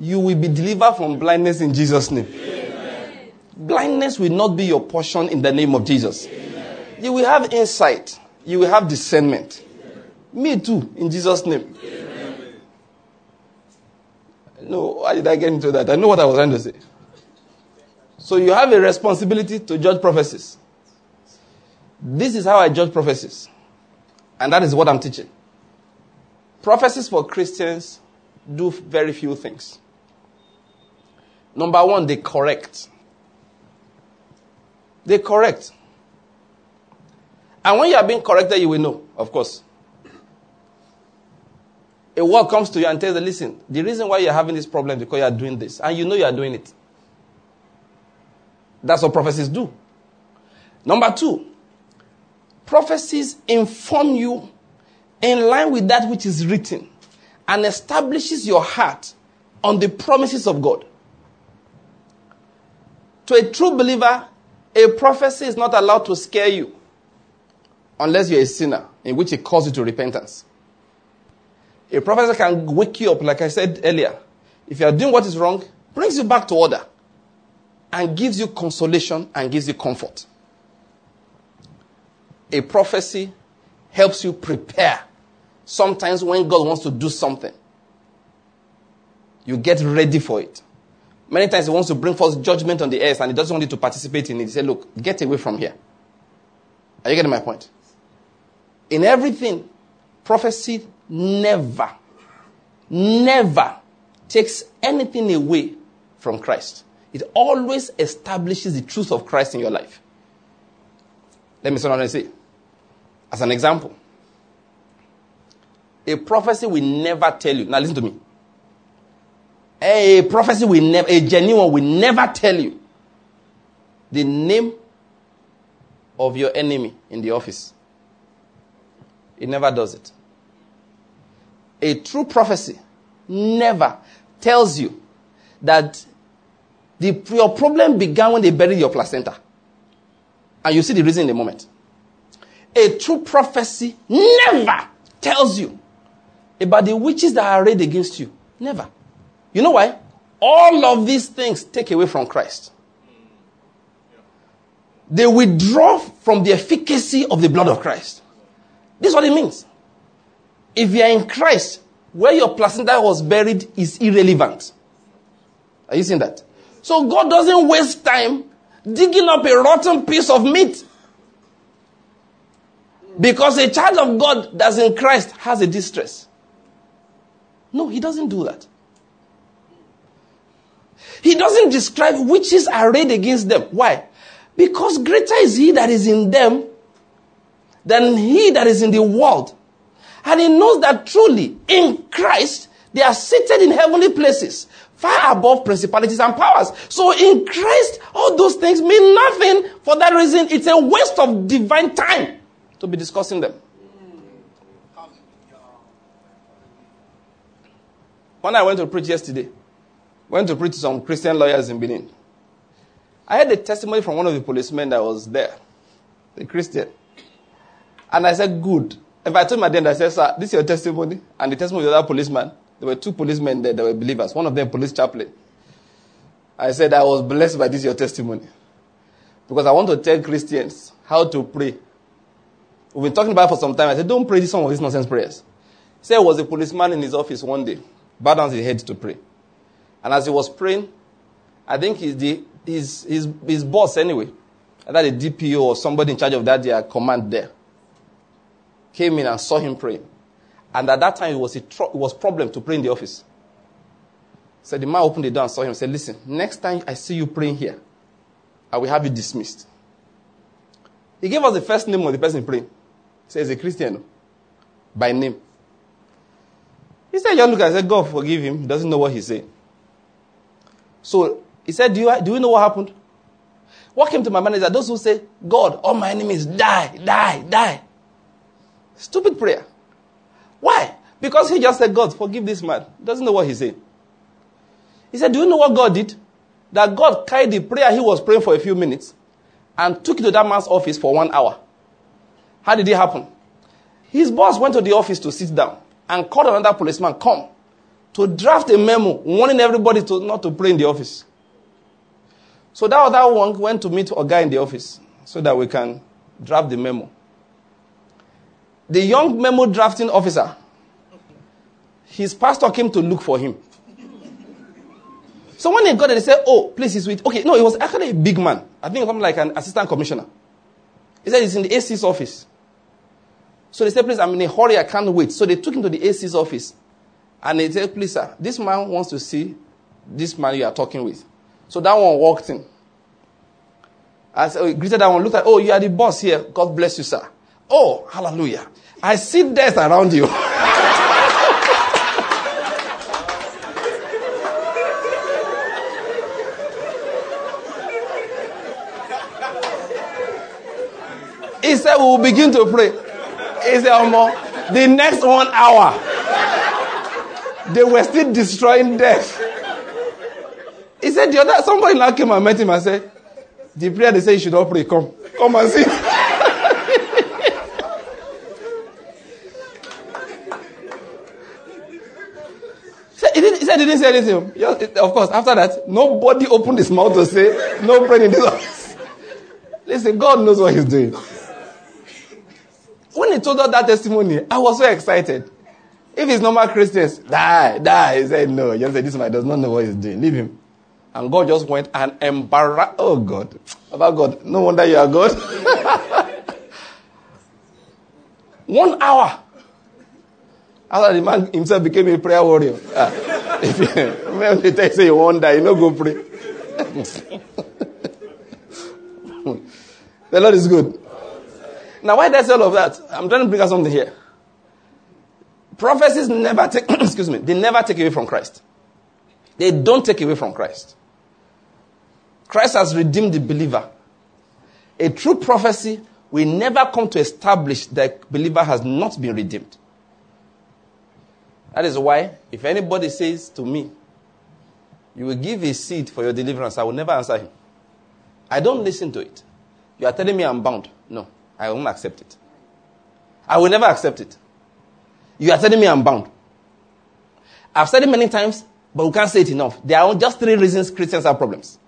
You will be delivered from blindness in Jesus' name. Amen. Blindness will not be your portion in the name of Jesus. Amen. You will have insight. You will have discernment. Amen. Me too, in Jesus' name. No, why did I get into that? I know what I was trying to say. So you have a responsibility to judge prophecies. This is how I judge prophecies. And that is what I'm teaching. Prophecies for Christians do very few things. Number one, they correct. They correct. And when you are being corrected, you will know, of course. A word comes to you and tells you, listen, the reason why you're having this problem is because you are doing this. And you know you are doing it. That's what prophecies do. Number two, prophecies inform you in line with that which is written and establishes your heart on the promises of God. To a true believer, a prophecy is not allowed to scare you unless you're a sinner, in which it calls you to repentance. A prophecy can wake you up, like I said earlier. If you are doing what is wrong, brings you back to order and gives you consolation and gives you comfort. A prophecy helps you prepare. Sometimes when God wants to do something, you get ready for it. Many times he wants to bring forth judgment on the earth and he doesn't want you to participate in it. He said, look, get away from here. Are you getting my point? In everything, prophecy never, never takes anything away from Christ. It always establishes the truth of Christ in your life. Let me say I say. As an example, a prophecy will never tell you. Now listen to me. A prophecy will never, a genuine will never tell you the name of your enemy in the office. It never does it. A true prophecy never tells you that the, your problem began when they buried your placenta. And you see the reason in a moment. A true prophecy never tells you about the witches that are arrayed against you. Never. You know why? All of these things take away from Christ. They withdraw from the efficacy of the blood of Christ. This is what it means. If you are in Christ, where your placenta was buried is irrelevant. Are you seeing that? So God doesn't waste time digging up a rotten piece of meat. Because a child of God that's in Christ has a distress. No, he doesn't do that. He doesn't describe witches arrayed against them. Why? Because greater is he that is in them than he that is in the world. And he knows that truly in Christ they are seated in heavenly places, far above principalities and powers. So in Christ, all those things mean nothing. For that reason, it's a waste of divine time to be discussing them. When I went to preach yesterday, went to preach to some Christian lawyers in Benin. I had a testimony from one of the policemen that was there, the Christian. And I said, good. If I told my dad, I said, sir, this is your testimony, and the testimony of the other policeman, there were two policemen there that were believers, one of them police chaplain. I said, I was blessed by this your testimony. Because I want to tell Christians how to pray. We've been talking about for some time. I said, don't pray some of these nonsense prayers. He said, was a policeman in his office one day, bowed down his head to pray. And as he was praying, I think his, the, his, his, his boss anyway, either the DPO or somebody in charge of that their command there, came in and saw him praying. And at that time, it was a it was problem to pray in the office. So the man opened the door and saw him and said, listen, next time I see you praying here, I will have you dismissed. He gave us the first name of the person praying. He said, he's a Christian by name. He said, "You look, I said, God forgive him. He doesn't know what he's saying. So he said, do you, do you know what happened? What came to my mind is that those who say, God, all my enemies die, die, die. Stupid prayer. Why? Because he just said, God, forgive this man. Doesn't know what he's saying. He said, Do you know what God did? That God carried the prayer he was praying for a few minutes and took it to that man's office for one hour. How did it happen? His boss went to the office to sit down and called another policeman, Come. To draft a memo warning everybody to not to pray in the office. So that other one went to meet a guy in the office so that we can draft the memo. The young memo drafting officer, his pastor came to look for him. So when he got there, they said, Oh, please, he's with. Okay, no, he was actually a big man. I think something like an assistant commissioner. He said he's in the AC's office. So they said, Please, I'm in a hurry, I can't wait. So they took him to the AC's office. And they said, Please, sir, this man wants to see this man you are talking with. So that one walked in. I said, oh, greeted that one, looked at, Oh, you are the boss here. God bless you, sir. Oh, hallelujah. I see death around you. He said, We will begin to pray. He said, Omo, the next one hour, they were still destroying death. He said, The other, somebody now came and met him and said, The prayer they say you should not pray. Come, come and see. He, said he didn't say anything. Of course, after that, nobody opened his mouth to say, no praying in this house. Listen, God knows what he's doing. When he told us that testimony, I was so excited. If it's normal Christians, die, die. He said, no. Just said, this man does not know what he's doing. Leave him. And God just went and embarrassed. Oh, God. About God. No wonder you are God. One hour. After the man himself became a prayer warrior. If you, tell you, say you won't die, you know, go pray. the Lord is good. Now, why did I say all of that? I'm trying to bring out something here. Prophecies never take, excuse me, they never take away from Christ. They don't take away from Christ. Christ has redeemed the believer. A true prophecy will never come to establish that believer has not been redeemed. That is why, if anybody says to me, you will give a seed for your deliverance, I will never answer him. I don't listen to it. You are telling me I'm bound. No. I won't accept it. I will never accept it. You are telling me I'm bound. I've said it many times, but we can't say it enough. There are just three reasons Christians have problems.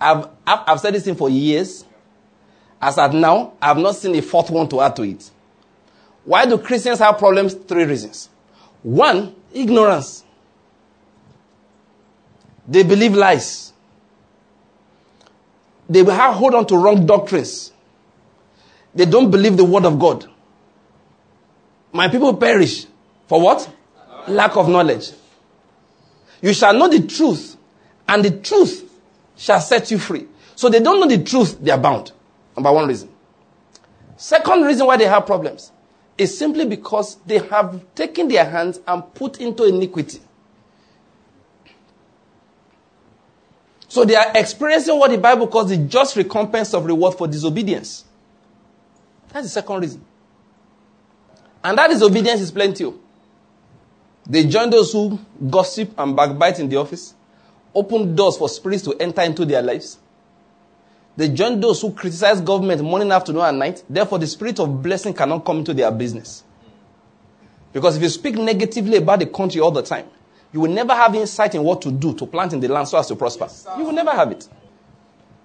I've, I've, I've said this thing for years. As at now, I've not seen a fourth one to add to it. Why do Christians have problems? Three reasons. One, ignorance. They believe lies. They have hold on to wrong doctrines. They don't believe the word of God. My people perish for what? Lack of knowledge. You shall know the truth, and the truth shall set you free. So they don't know the truth, they are bound. Number one reason. Second reason why they have problems is simply because they have taken their hands and put into iniquity. So they are experiencing what the Bible calls the just recompense of reward for disobedience. That's the second reason. And that disobedience is plenty. Oh. They join those who gossip and backbite in the office, open doors for spirits to enter into their lives. They join those who criticize government morning, afternoon, and night. Therefore, the spirit of blessing cannot come into their business. Because if you speak negatively about the country all the time, you will never have insight in what to do to plant in the land so as to prosper. You will never have it.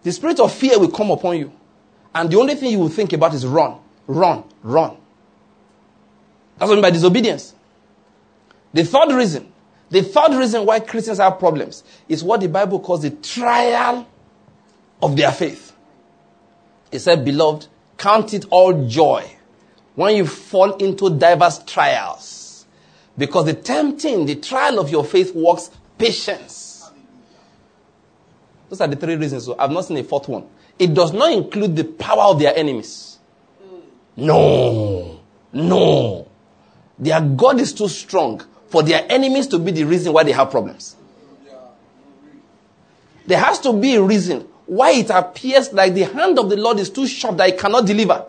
The spirit of fear will come upon you. And the only thing you will think about is run, run, run. That's what I mean by disobedience. The third reason, the third reason why Christians have problems is what the Bible calls the trial of their faith. It said, Beloved, count it all joy when you fall into diverse trials. Because the tempting, the trial of your faith works patience. Those are the three reasons. So I've not seen a fourth one. It does not include the power of their enemies. No. No. Their God is too strong for their enemies to be the reason why they have problems. There has to be a reason why it appears like the hand of the Lord is too short that it cannot deliver.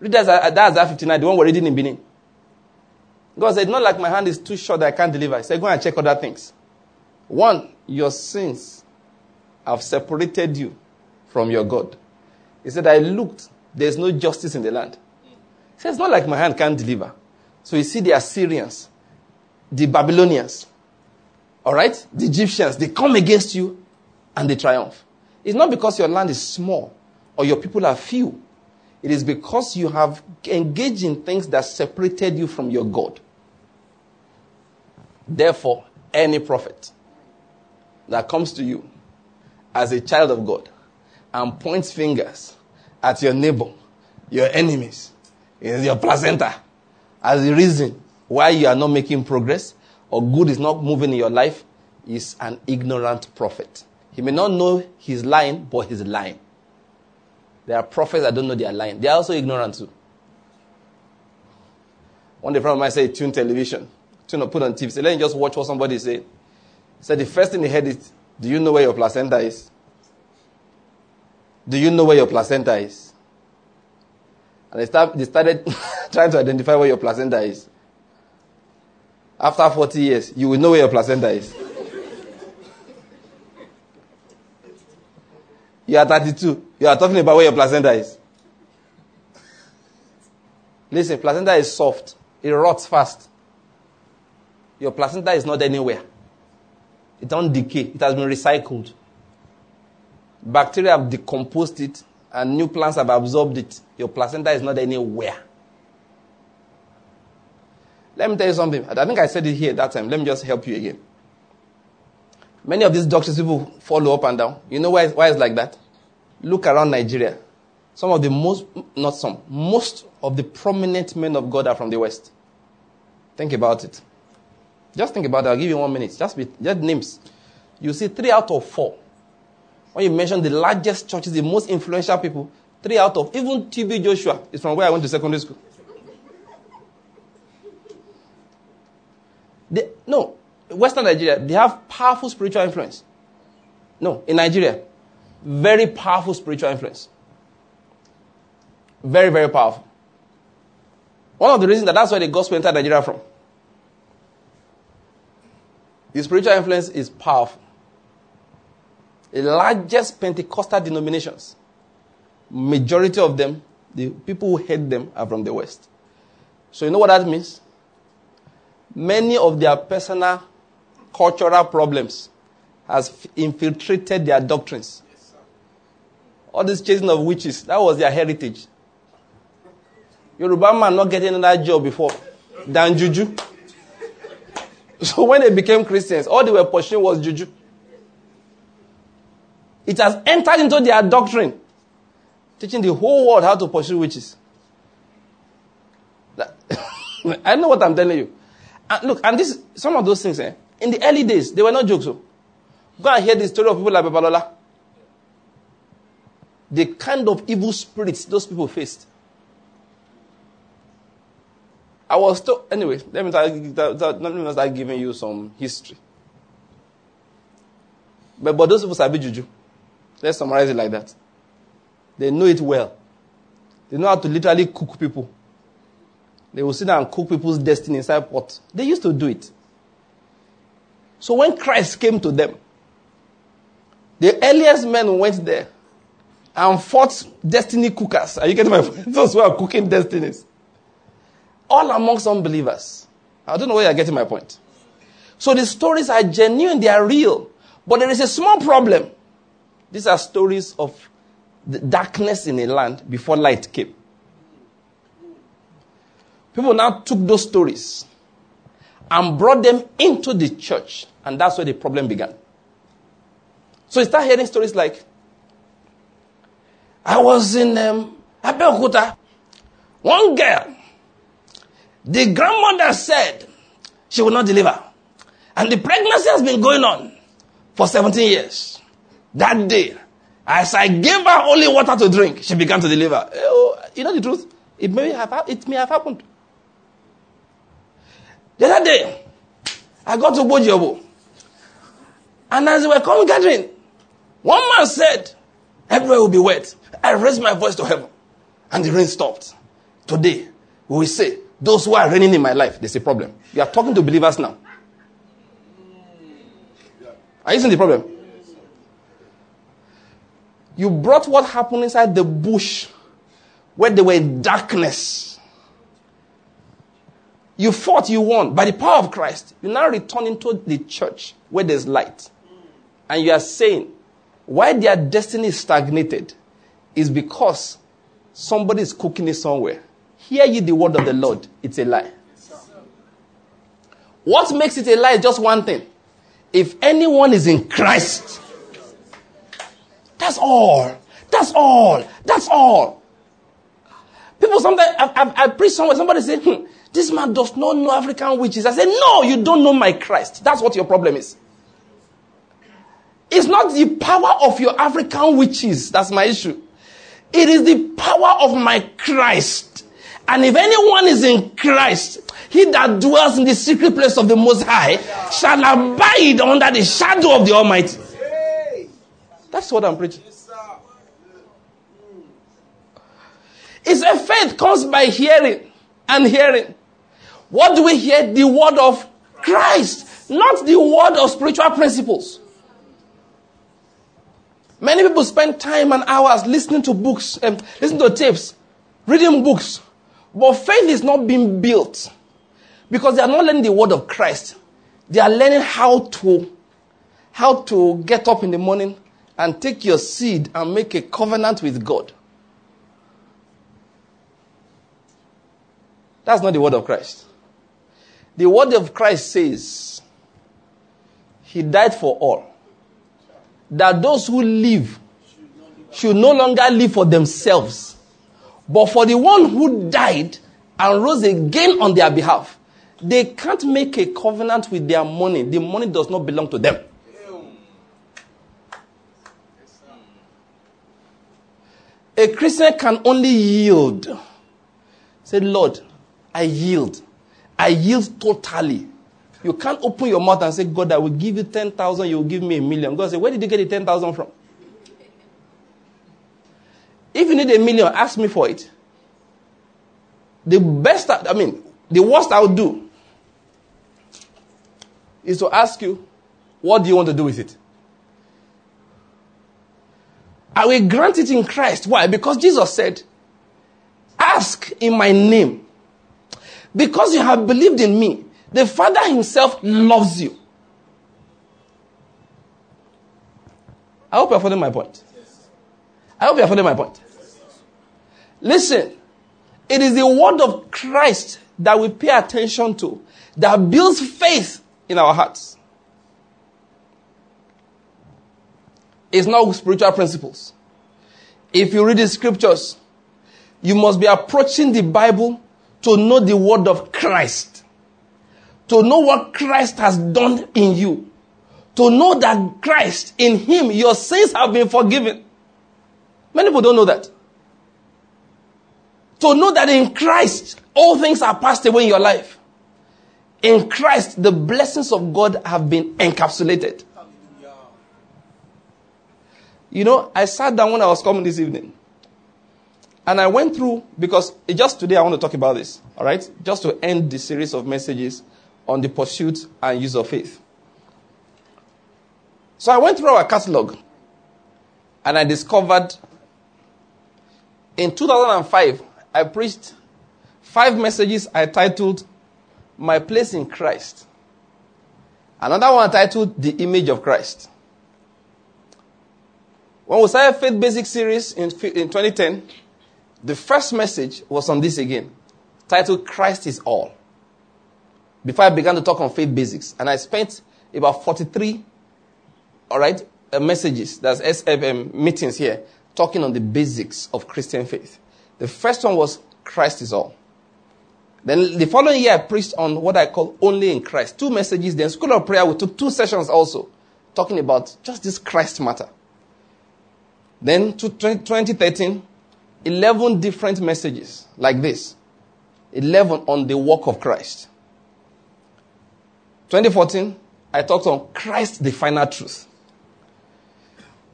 Read that, uh, that's Isaiah 59, the one we're reading in Benin. God said, not like my hand is too short that I can't deliver. He said, go and check other things. One, your sins have separated you from your God. He said, I looked, there's no justice in the land. Said, It's not like my hand can't deliver. So you see the Assyrians, the Babylonians, all right, the Egyptians, they come against you and they triumph. It's not because your land is small or your people are few. It is because you have engaged in things that separated you from your God. Therefore, any prophet that comes to you as a child of God and points fingers at your neighbor, your enemies, your placenta, as the reason why you are not making progress or good is not moving in your life is an ignorant prophet. He may not know he's lying, but he's lying. There are prophets that don't know they are lying. They are also ignorant too. One day, friend of mine said, tune television, tune put on TV. Say, let me just watch what somebody said. He said, the first thing he heard is, do you know where your placenta is? Do you know where your placenta is? And they, start, they started trying to identify where your placenta is. After 40 years, you will know where your placenta is. you are 32. You are talking about where your placenta is. Listen, placenta is soft. It rots fast. Your placenta is not anywhere. It don't decay. It has been recycled. Bacteria have decomposed it and new plants have absorbed it. Your placenta is not anywhere. Let me tell you something. I think I said it here that time. Let me just help you again. Many of these doctors people follow up and down. You know why, why it's like that? Look around Nigeria. Some of the most, not some, most of the prominent men of God are from the West. Think about it. Just think about it. I'll give you one minute. Just, be, just names. You see three out of four. When you mention the largest churches, the most influential people, three out of, even TB Joshua is from where I went to secondary school. They, no, Western Nigeria, they have powerful spiritual influence. No, in Nigeria, very powerful spiritual influence. Very, very powerful. One of the reasons that that's where the gospel entered Nigeria from. The spiritual influence is powerful. The largest Pentecostal denominations, majority of them, the people who head them are from the West. So you know what that means? many of their personal cultural problems has infiltrated their doctrines. All this chasing of witches, that was their heritage. Yoruba man not getting another job before than juju. So when they became Christians, all they were pursuing was juju. It has entered into their doctrine, teaching the whole world how to pursue witches. I know what I'm telling you. And look, and this, some of those things, eh, in the early days, they were not jokes. Oh. Go and hear the story of people like Babalola. The kind of evil spirits those people faced. I was told, anyway, let me, start, let me start giving you some history. But, but those people sabi juju. Let's summarize it like that. They know it well. They know how to literally cook people. They will sit down and cook people's destiny inside pot. They used to do it. So when Christ came to them, the earliest men went there and fought destiny cookers. Are you getting my point? Those who are cooking destinies. All amongst unbelievers. I don't know where you're getting my point. So the stories are genuine, they are real. But there is a small problem. These are stories of the darkness in a land before light came. People now took those stories and brought them into the church, and that's where the problem began. So you start hearing stories like, I was in um, Abeokuta. One girl, the grandmother said she will not deliver. And the pregnancy has been going on for 17 years. That day, as I gave her only water to drink, she began to deliver. Eh, oh, you know the truth? It may have, it may have happened. The other day, I got to Bojobo. And as we were coming gathering, one man said, Everywhere will be wet. I raised my voice to heaven, and the rain stopped. Today, we will say, Those who are reigning in my life, there's a problem. You are talking to believers now. Are you seeing the problem? You brought what happened inside the bush where there were in darkness You fought, you won by the power of Christ. You now return into the church where there's light. And you are saying, why their destiny is stagnated is because somebody is cooking it somewhere. Hear ye the word of the Lord. It's a lie. What makes it a lie is just one thing. If anyone is in Christ, that's all. That's all. That's all. People sometimes, I, I, I preach somewhere, somebody say, hmm, this man does not know African witches. I say, no, you don't know my Christ. That's what your problem is. It's not the power of your African witches. That's my issue. It is the power of my Christ. And if anyone is in Christ, he that dwells in the secret place of the Most High shall abide under the shadow of the Almighty. That's what I'm preaching. It's a faith comes by hearing and hearing. What do we hear? The word of Christ, not the word of spiritual principles. Many people spend time and hours listening to books, um, listening to tapes, reading books, but faith is not being built because they are not learning the word of Christ. They are learning how to, how to get up in the morning and take your seed and make a covenant with God. That's not the word of Christ. The word of Christ says, He died for all. That those who live should no longer live for themselves, but for the one who died and rose again on their behalf. They can't make a covenant with their money. The money does not belong to them. A Christian can only yield. Say, Lord, I yield. I yield totally. You can't open your mouth and say, God, I will give you 10,000, you will give me a million. God say, where did you get the 10,000 from? If you need a million, ask me for it. The best, I mean, the worst I would do is to ask you, what do you want to do with it? I will grant it in Christ. Why? Because Jesus said, ask in my name. Because you have believed in me, the Father himself loves you. I hope you're following my point. I hope you're following my point. Listen, it is the word of Christ that we pay attention to that builds faith in our hearts. It's not spiritual principles. If you read the scriptures, you must be approaching the Bible to know the word of Christ. To know what Christ has done in you. To know that Christ, in Him, your sins have been forgiven. Many people don't know that. To know that in Christ, all things are passed away in your life. In Christ, the blessings of God have been encapsulated. You know, I sat down when I was coming this evening. And I went through, because just today I want to talk about this, all right? Just to end the series of messages on the pursuit and use of faith. So I went through our catalog and I discovered in 2005, I preached five messages I titled my place in Christ. Another one titled The Image of Christ. When we started Faith Basic Series in, in 2010, the first message was on this again, titled Christ is All. Before I began to talk on faith basics, and I spent about 43, all right, uh, messages, that's SFM meetings here, talking on the basics of Christian faith. The first one was Christ is All. Then the following year, I preached on what I call only in Christ. Two messages. Then School of Prayer, we took two sessions also, talking about just this Christ matter. Then to 2013, 11 different messages like this. 11 on the work of Christ. 2014, I talked on Christ, the final truth.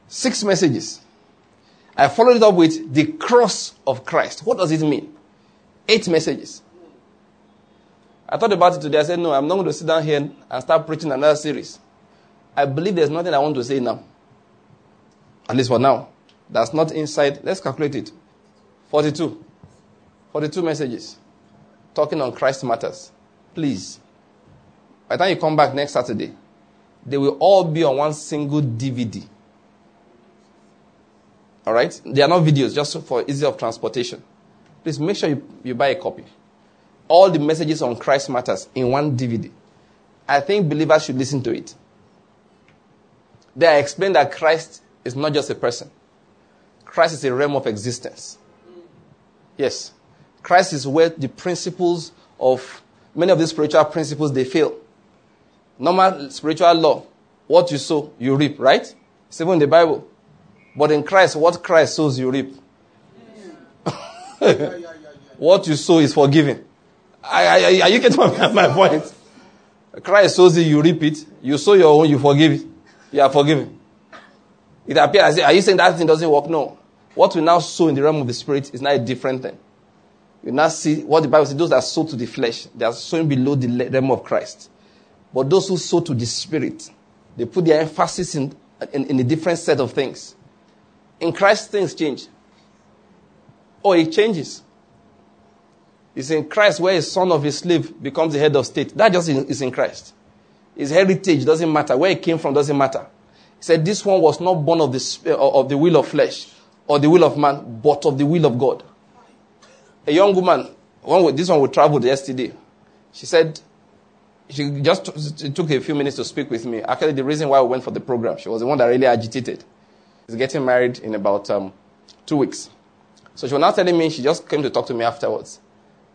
Six messages. I followed it up with the cross of Christ. What does it mean? Eight messages. I thought about it today. I said, no, I'm not going to sit down here and start preaching another series. I believe there's nothing I want to say now. At least for now. That's not inside. Let's calculate it. 42. 42 messages. Talking on Christ matters. please, by the time you come back next Saturday, they will all be on one single DVD. All right? They are not videos, just for ease of transportation. Please make sure you, you buy a copy. All the messages on Christ Matters in one DVD. I think believers should listen to it. They are explained that Christ is not just a person. Christ is a realm of existence. Yes. Christ is where the principles of many of these spiritual principles they fail. Normal spiritual law, what you sow, you reap, right? It's even in the Bible. But in Christ, what Christ sows, you reap. what you sow is forgiven. are you getting my, my point? Christ sows it, you reap it. You sow your own, you forgive it. You are forgiven. It appears, as are you saying that thing doesn't work? No. What we now sow in the realm of the spirit is not a different thing. You now see what the Bible says, those that sow to the flesh, they are sowing below the realm of Christ. But those who sow to the spirit, they put their emphasis in, in, in a different set of things. In Christ, things change. Oh, it changes. It's in Christ where a son of a slave becomes the head of state. That just is in Christ. His heritage doesn't matter. Where he came from doesn't matter. He said this one was not born of the, of the will of flesh or the will of man, but of the will of God. A young woman, one, this one we traveled yesterday. She said, she just took a few minutes to speak with me. Actually, the reason why we went for the program, she was the one that really agitated. She's getting married in about um, two weeks. So she was now telling me, she just came to talk to me afterwards,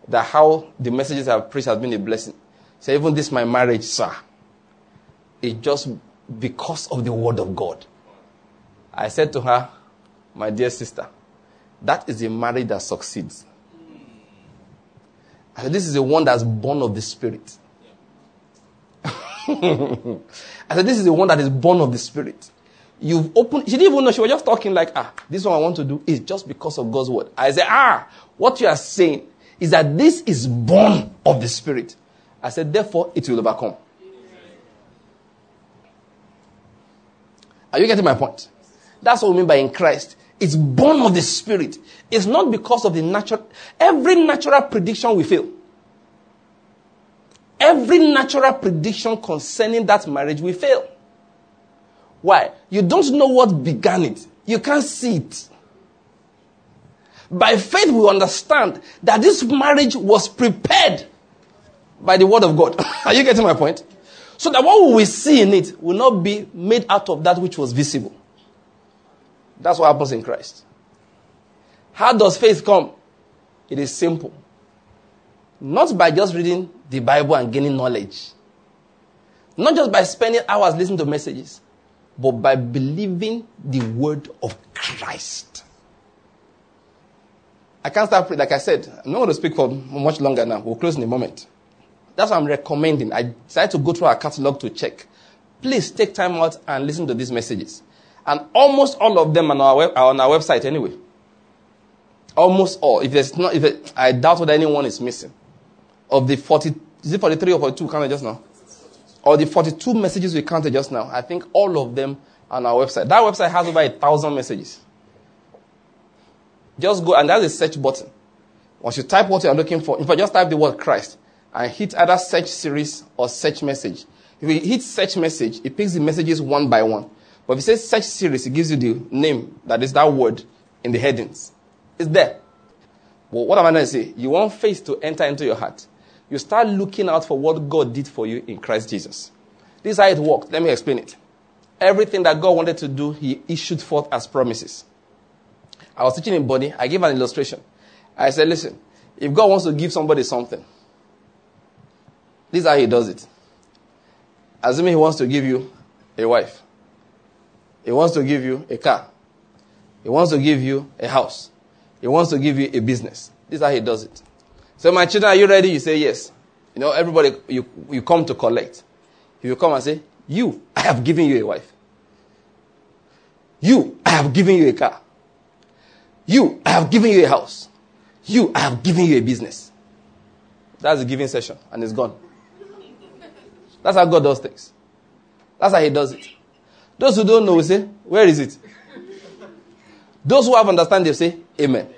that how the messages I've preached has been a blessing. So even this, my marriage, sir, it just because of the word of God. I said to her, my dear sister, that is a marriage that succeeds. I said, this is the one that's born of the Spirit. I said, this is the one that is born of the Spirit. You've opened, she didn't even know, she was just talking like, ah, this one I want to do is just because of God's word. I said, ah, what you are saying is that this is born of the Spirit. I said, therefore, it will overcome. Are you getting my point? That's what we mean by in Christ. It's born of the Spirit. It's not because of the natural. Every natural prediction we fail. Every natural prediction concerning that marriage we fail. Why? You don't know what began it. You can't see it. By faith, we understand that this marriage was prepared by the word of God. Are you getting my point? So that what we see in it will not be made out of that which was visible. That's what happens in Christ. How does faith come? It is simple. Not by just reading the Bible and gaining knowledge. Not just by spending hours listening to messages, but by believing the word of Christ. I can't start, like I said, I'm not going to speak for much longer now. We'll close in a moment. That's what I'm recommending. I decided to go through our catalog to check. Please take time out and listen to these messages. And almost all of them are on our, web, are on our website anyway. Almost all. If there's not, if it, I doubt whether anyone is missing. Of the 40, is it 43 or 42 counted just now? Or the 42 messages we counted just now, I think all of them are on our website. That website has over a thousand messages. Just go, and there's a search button. Once you type what you're looking for, if I just type the word Christ, and hit either search series or search message. If you hit search message, it picks the messages one by one. But if you say search series, it gives you the name that is that word in the headings. It's there. Well, what am I going to say? You want faith to enter into your heart. You start looking out for what God did for you in Christ Jesus. This is how it worked. Let me explain it. Everything that God wanted to do, He issued forth as promises. I was teaching in body. I gave an illustration. I said, listen, if God wants to give somebody something, this is how he does it. Assuming he wants to give you a wife, he wants to give you a car, he wants to give you a house, he wants to give you a business. This is how he does it. So, my children, are you ready? You say yes. You know, everybody, you, you come to collect. He will come and say, You, I have given you a wife. You, I have given you a car. You, I have given you a house. You, I have given you a business. That's the giving session, and it's gone. That's how God does things. That's how He does it. Those who don't know will say, Where is it? Those who have understanding, they'll say, Amen.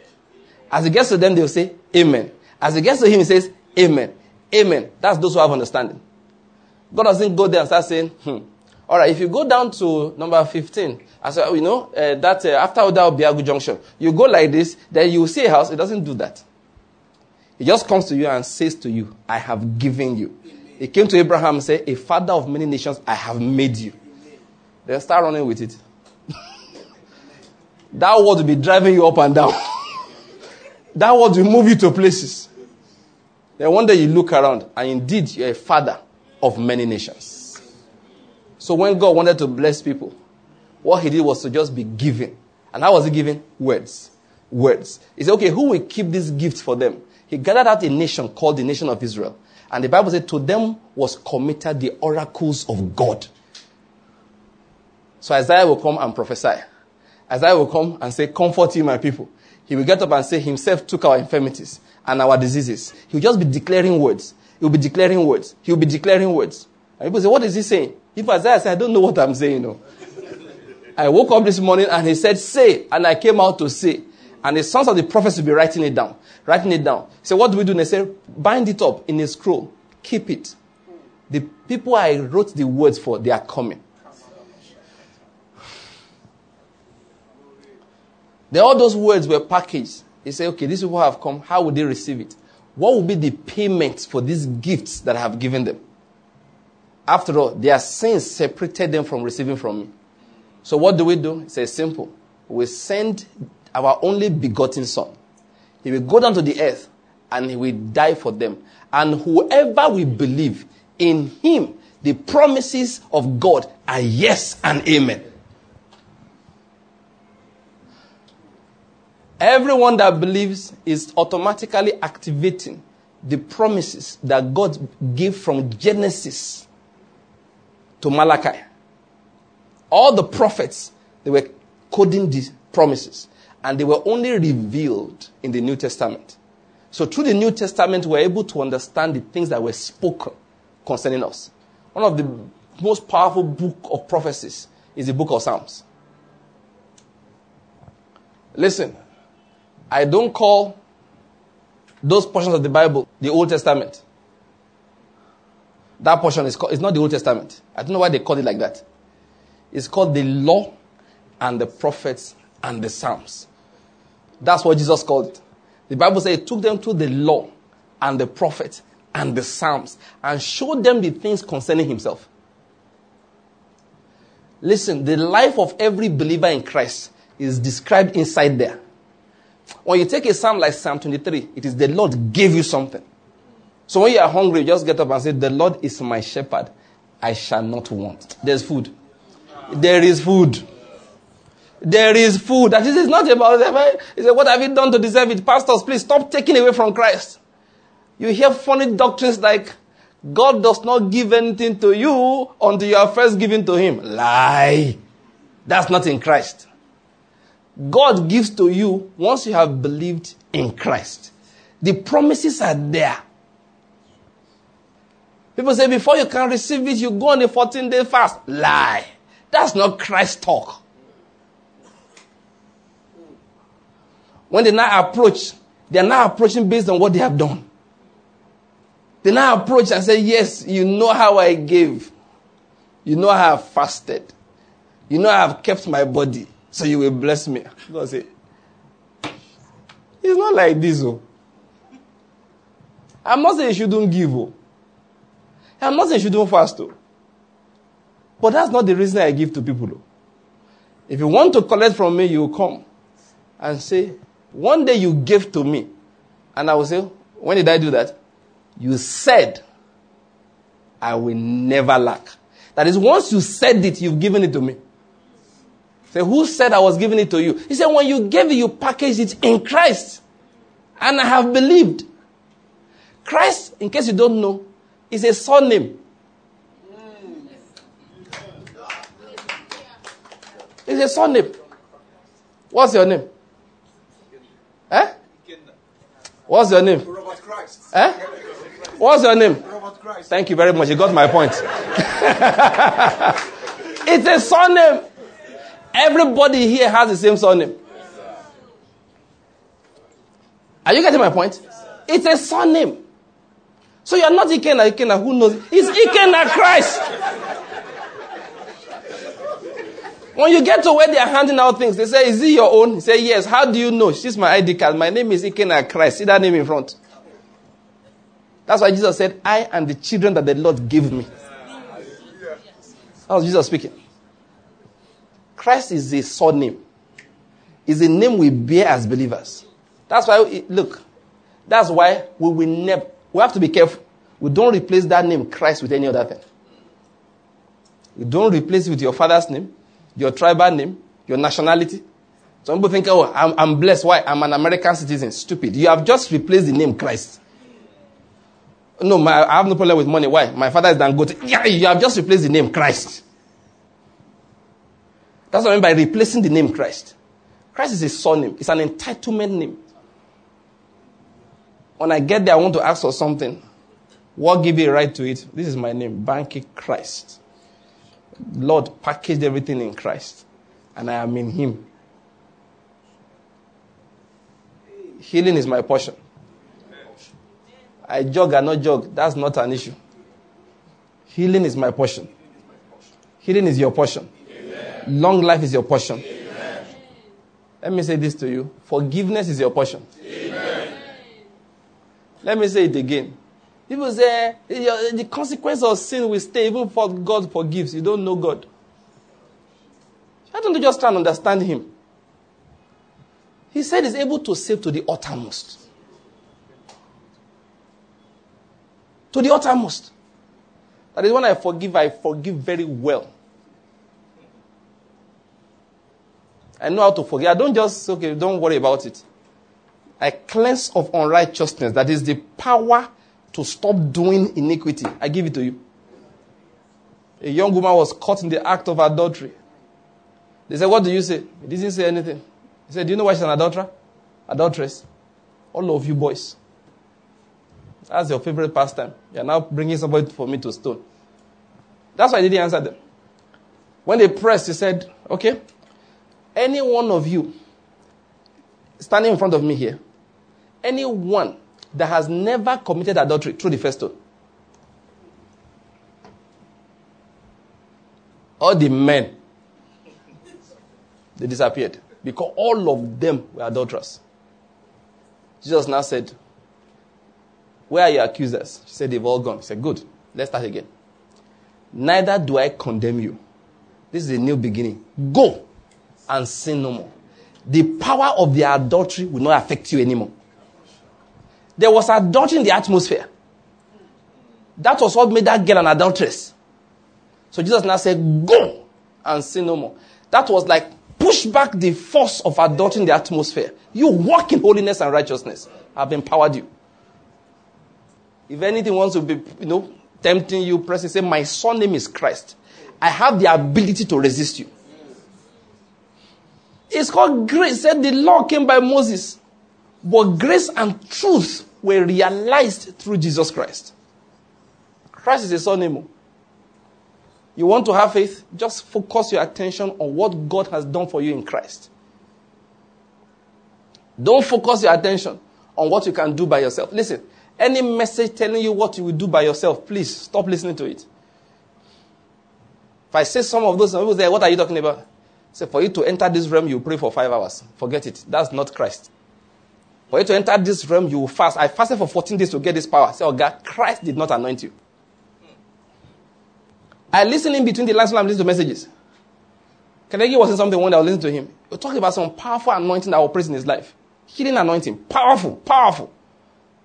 As it gets to them, they'll say, Amen. As it gets to him, he says, Amen. Amen. That's those who have understanding. God doesn't go there and start saying, hmm. All right, if you go down to number 15, as you know, uh, that uh, after Oda Junction, you go like this, then you see a house. It doesn't do that. He just comes to you and says to you, I have given you. He came to Abraham and said, A father of many nations, I have made you. Then start running with it. that word will be driving you up and down. that word will move you to places. Then one day you look around, and indeed you're a father of many nations. So when God wanted to bless people, what he did was to just be giving. And how was he giving? Words. Words. He said, okay, who will keep this gift for them? He gathered out a nation called the nation of Israel. And the Bible said, to them was committed the oracles of God. So Isaiah will come and prophesy. Isaiah will come and say, Comfort you, my people. He will get up and say, Himself took our infirmities and our diseases. He will just be declaring words. He will be declaring words. He will be declaring words. And people say, What is he saying? If Isaiah said, I don't know what I'm saying, you know. I woke up this morning and he said, Say, and I came out to say. And the sons of the prophets will be writing it down. Writing it down. Said, What do we do? They said, Bind it up in a scroll. Keep it. The people I wrote the words for, they are coming. Then all those words were packaged. He said, okay, these people have come. How would they receive it? What will be the payment for these gifts that I have given them? After all, their sins separated them from receiving from me. So what do we do? It's simple. We send our only begotten son. He will go down to the earth and he will die for them. And whoever will believe in him, the promises of God are yes and amen. Everyone that believes is automatically activating the promises that God gave from Genesis to Malachi. All the prophets, they were coding these promises. And they were only revealed in the New Testament. So through the New Testament, we're able to understand the things that were spoken concerning us. One of the most powerful book of prophecies is the book of Psalms. Listen, I don't call those portions of the Bible the Old Testament. That portion is called, it's not the Old Testament. I don't know why they call it like that. It's called the law and the prophets and the Psalms. That's what Jesus called it. The Bible says it took them to the law and the prophets and the Psalms and showed them the things concerning himself. Listen, the life of every believer in Christ is described inside there. When you take a psalm like Psalm 23, it is the Lord gave you something. So when you are hungry, just get up and say, The Lord is my shepherd. I shall not want. There's food. There is food. There is food. That is not about He said, What have you done to deserve it? Pastors, please stop taking away from Christ. You hear funny doctrines like God does not give anything to you until you are first given to Him. Lie. That's not in Christ. God gives to you once you have believed in Christ. The promises are there. People say before you can receive it, you go on a 14 day fast. Lie. That's not Christ talk. When they now approach, they are now approaching based on what they have done. They now approach and say, Yes, you know how I gave. You know I have fasted. You know I have kept my body. So you will bless me. God say, it's not like this. Oh. I'm not saying you shouldn't give. Oh. I'm not saying you shouldn't fast. Oh. But that's not the reason I give to people. Oh. If you want to collect from me, you come and say, one day you gave to me. And I will say, when did I do that? You said, I will never lack. That is, once you said it, you've given it to me. Say, who said I was giving it to you? He said, when you gave it, you packaged it in Christ. And I have believed. Christ, in case you don't know, is a surname. It's a surname. What's your name? Eh? What's your name? Robert Christ. Eh? What's your name? Robert Christ. Thank you very much. You got my point. it's a surname. Everybody here has the same surname. Are you getting my point? It's a surname. So you're not Ikenna, Ikenna, who knows? It's Ikenna Christ. When you get to where they are handing out things, they say, Is it your own? He say, Yes. How do you know? She's my ID card. My name is Ikenna Christ. See that name in front. That's why Jesus said, I and the children that the Lord gave me. That was Jesus speaking. Christ is a surname. Is a name we bear as believers. That's why, we, look, that's why we will never, we have to be careful. We don't replace that name Christ with any other thing. You don't replace it with your father's name your tribal name, your nationality. Some people think, oh, I'm, I'm blessed. Why? I'm an American citizen. Stupid. You have just replaced the name Christ. No, my, I have no problem with money. Why? My father is Dangote. Yeah, you have just replaced the name Christ. That's what I mean by replacing the name Christ. Christ is a surname. It's an entitlement name. When I get there, I want to ask for something. What give you a right to it? This is my name, Banky Christ. Lord packaged everything in Christ, and I am in Him. Healing is my portion. I jog or not jog, that's not an issue. Healing is my portion. Healing is your portion. Amen. Long life is your portion. Amen. Let me say this to you forgiveness is your portion. Amen. Let me say it again. People say the consequence of sin will stay even for God forgives. You don't know God. Why don't you just try and understand Him? He said He's able to save to the uttermost. To the uttermost. That is when I forgive, I forgive very well. I know how to forgive. I don't just, okay, don't worry about it. I cleanse of unrighteousness. That is the power to stop doing iniquity. I give it to you. A young woman was caught in the act of adultery. They said, What do you say? He didn't say anything. He said, Do you know why she's an adulterer? Adulteress. All of you boys. That's your favorite pastime. You're now bringing somebody for me to stone. That's why I didn't answer them. When they pressed, he said, Okay, any one of you standing in front of me here, any one that has never committed adultery through the first stone. All the men, they disappeared because all of them were adulterers. Jesus now said, Where are your accusers? She said, They've all gone. He said, Good. Let's start again. Neither do I condemn you. This is a new beginning. Go and sin no more. The power of the adultery will not affect you anymore. There was adultery in the atmosphere. That was what made that girl an adulteress. So Jesus now said, Go and sin no more. That was like push back the force of adultery in the atmosphere. You walk in holiness and righteousness. I've empowered you. If anything wants to be, you know, tempting you, press say, My son name is Christ. I have the ability to resist you. It's called grace. Said the law came by Moses. But grace and truth were realized through Jesus Christ. Christ is a surname. You want to have faith? Just focus your attention on what God has done for you in Christ. Don't focus your attention on what you can do by yourself. Listen, any message telling you what you will do by yourself, please stop listening to it. If I say some of those, people say, What are you talking about? Say, for you to enter this realm, you pray for five hours. Forget it. That's not Christ. For you to enter this realm, you will fast. I fasted for 14 days to get this power. Say, oh God, Christ did not anoint you. I listen in between the when I'm listening to messages. Kenneth Hagin was saying something when I was listening to him. You're talking about some powerful anointing that operates in his life. Healing anointing. Powerful, powerful.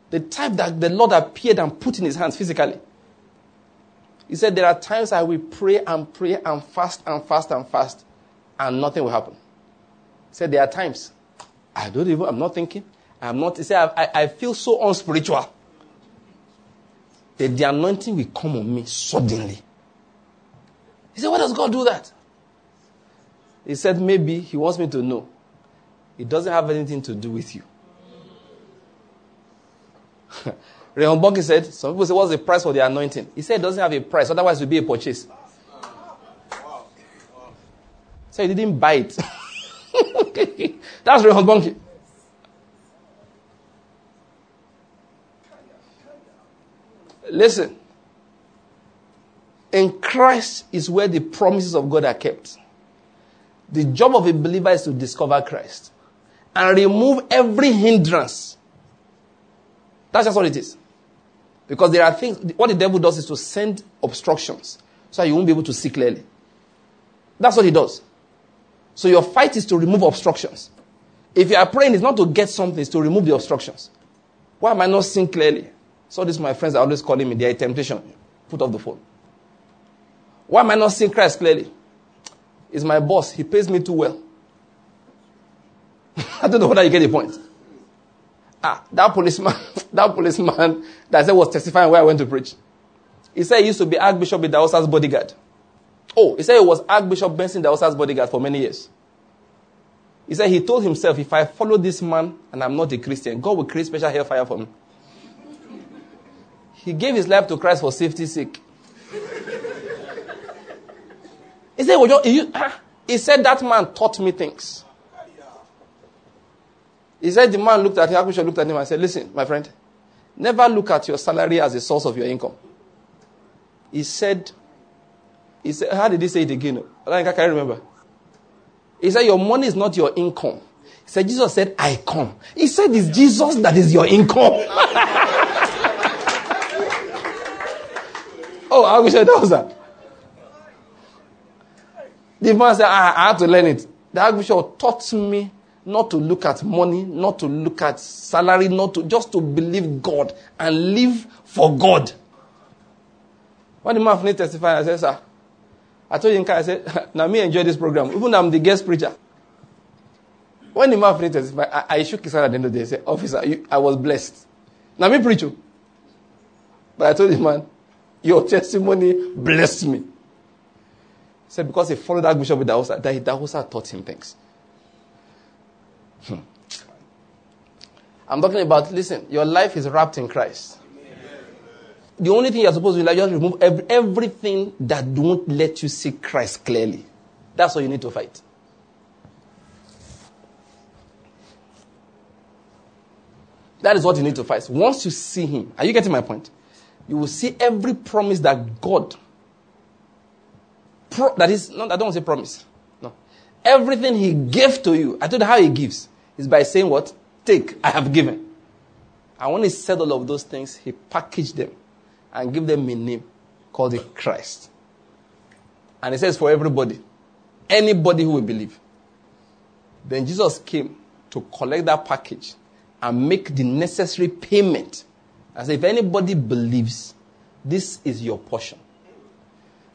The type that the Lord appeared and put in his hands physically. He said, There are times I will pray and pray and fast and fast and fast, and nothing will happen. He said, There are times. I don't even, I'm not thinking. I'm not, he said, I, I feel so unspiritual. That the anointing will come on me suddenly. He said, Why does God do that? He said, Maybe he wants me to know. It doesn't have anything to do with you. Reinhard Bonnke said, Some people say, What's the price for the anointing? He said, It doesn't have a price, otherwise, it would be a purchase. So he didn't buy it. That's Reinhard Bonnke. Listen. In Christ is where the promises of God are kept. The job of a believer is to discover Christ and remove every hindrance. That's just what it is. Because there are things, what the devil does is to send obstructions so you won't be able to see clearly. That's what he does. So your fight is to remove obstructions. If you are praying, it's not to get something, it's to remove the obstructions. Why am I not seeing clearly? So this my friends are always calling me, they are temptation. Put off the phone. Why am I not seeing Christ clearly? Is my boss. He pays me too well. I don't know whether you get the point. Ah, that policeman, that policeman that said was testifying where I went to preach. He said he used to be Archbishop Idahosa's bodyguard. Oh, he said he was Archbishop Benson Idahosa's bodyguard for many years. He said he told himself, if I follow this man and I'm not a Christian, God will create special hellfire for me. He gave his life to Christ for safety's sake. He said, well, you, ah, he said that man taught me things. He said the man looked at him, Archbishop looked at him and said, Listen, my friend, never look at your salary as a source of your income. He said, he said, how did he say it again? I can't remember. He said, Your money is not your income. He said, Jesus said, I come. He said, It's Jesus that is your income. oh, I wish I was that. The man said, I, I had to learn it. The Archbishop taught me not to look at money, not to look at salary, not to just to believe God and live for God. When the man finished testifying, I said, Sir, I told Yinka, I said, now me enjoy this program. Even I'm the guest preacher. When the man finished testifying, I, I shook his hand at the end of the day. I said, Officer, you, I was blessed. Now me preach you. But I told the man, your testimony blessed me. He said, because he followed Archbishop with Dahosa, that Dahosa taught him things. Hmm. I'm talking about, listen, your life is wrapped in Christ. The only thing you're supposed to do is just remove every, everything that won't let you see Christ clearly. That's what you need to fight. That is what you need to fight. Once you see Him, are you getting my point? You will see every promise that God, pro, that is, no, I don't say promise. No. Everything He gave to you, I told you how He gives, is by saying what? Take, I have given. And when He said all of those things, He packaged them and give them a name called the Christ. And He says for everybody, anybody who will believe. Then Jesus came to collect that package and make the necessary payment. As if anybody believes, this is your portion.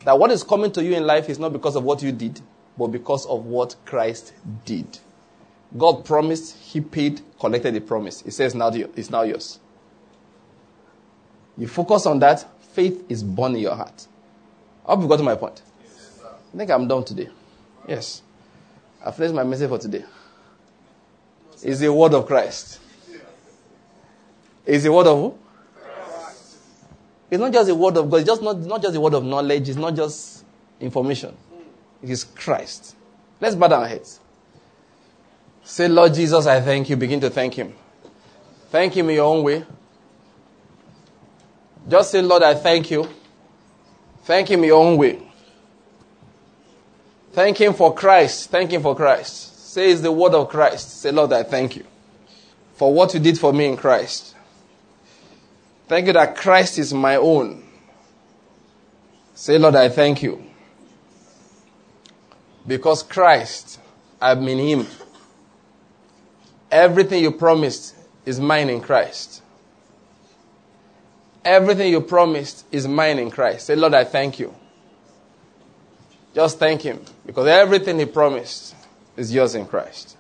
That what is coming to you in life is not because of what you did, but because of what Christ did. God promised, He paid, collected the promise. He says now it's now yours. You focus on that, faith is born in your heart. I hope you got to my point. I think I'm done today. Yes. I've finished my message for today. It's the word of Christ. It's the word of who? It's not just a word of God. It's just not, not just a word of knowledge. It's not just information. It is Christ. Let's bow our heads. Say, Lord Jesus, I thank you. Begin to thank Him. Thank Him in your own way. Just say, Lord, I thank you. Thank Him in your own way. Thank Him for Christ. Thank Him for Christ. Say it's the word of Christ. Say, Lord, I thank you for what you did for me in Christ. Thank you that Christ is my own. Say, Lord, I thank you. Because Christ, I'm in Him. Everything you promised is mine in Christ. Everything you promised is mine in Christ. Say, Lord, I thank you. Just thank Him because everything He promised is yours in Christ.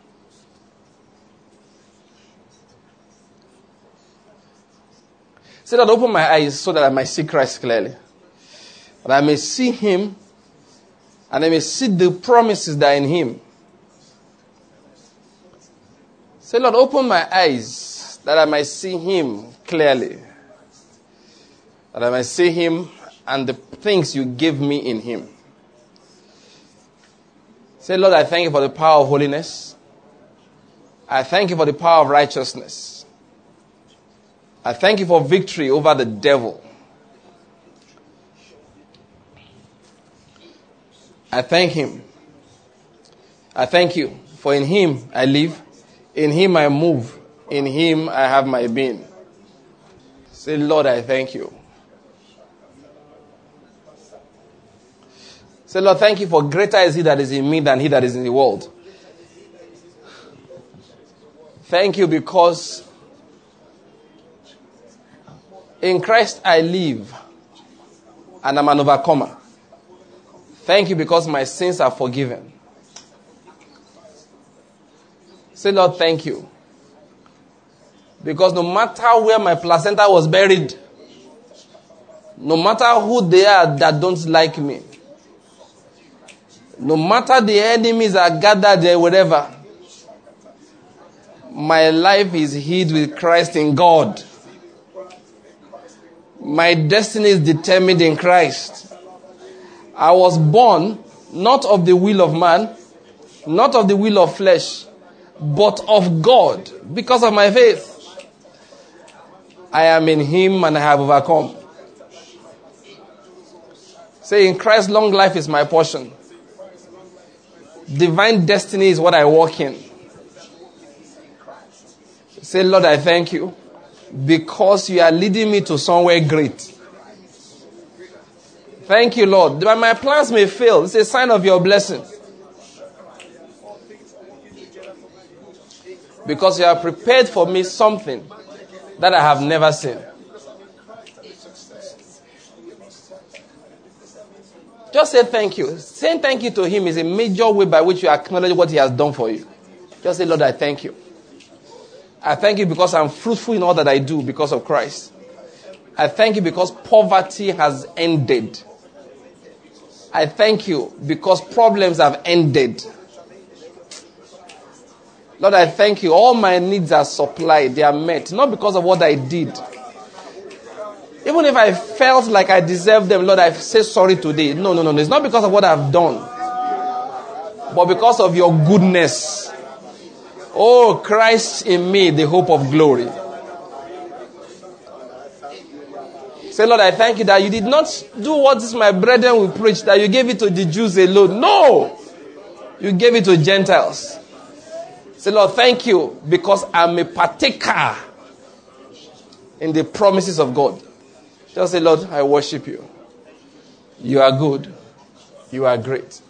Say, Lord, open my eyes so that I might see Christ clearly. That I may see Him and I may see the promises that are in Him. Say, Lord, open my eyes that I might see Him clearly that I may see him and the things you give me in him. Say, Lord, I thank you for the power of holiness. I thank you for the power of righteousness. I thank you for victory over the devil. I thank him. I thank you, for in him I live, in him I move, in him I have my being. Say, Lord, I thank you. Say, Lord, thank you for greater is he that is in me than he that is in the world. Thank you because in Christ I live and I'm an overcomer. Thank you because my sins are forgiven. Say, Lord, thank you. Because no matter where my placenta was buried, no matter who they are that don't like me, no matter the enemies are gathered there, wherever, my life is hid with Christ in God. My destiny is determined in Christ. I was born not of the will of man, not of the will of flesh, but of God because of my faith. I am in Him and I have overcome. Say, in Christ, long life is my portion. Divine destiny is what I walk in. Say, Lord, I thank you because you are leading me to somewhere great. Thank you, Lord. My plans may fail. It's a sign of your blessing. Because you have prepared for me something that I have never seen. Just say thank you. Saying thank you to Him is a major way by which you acknowledge what He has done for you. Just say, Lord, I thank you. I thank you because I'm fruitful in all that I do because of Christ. I thank you because poverty has ended. I thank you because problems have ended. Lord, I thank you. All my needs are supplied, they are met. Not because of what I did. Even if I felt like I deserved them, Lord, I say sorry today. No, no, no. It's not because of what I've done, but because of your goodness. Oh, Christ in me, the hope of glory. Say, Lord, I thank you that you did not do what is my brethren will preach, that you gave it to the Jews alone. No! You gave it to Gentiles. Say, Lord, thank you because I'm a partaker in the promises of God. Just say, Lord, I worship you. You are good. You are great.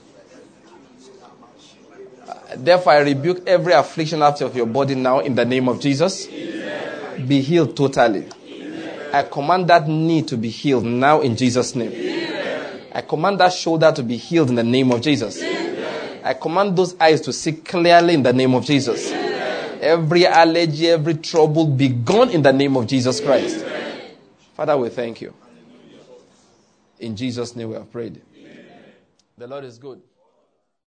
Therefore, I rebuke every affliction out of your body now in the name of Jesus. Amen. Be healed totally. Amen. I command that knee to be healed now in Jesus' name. Amen. I command that shoulder to be healed in the name of Jesus. I command those eyes to see clearly in the name of Jesus. Every allergy, every trouble be gone in the name of Jesus Christ. Father, we thank you. In Jesus' name we have prayed. The Lord is good.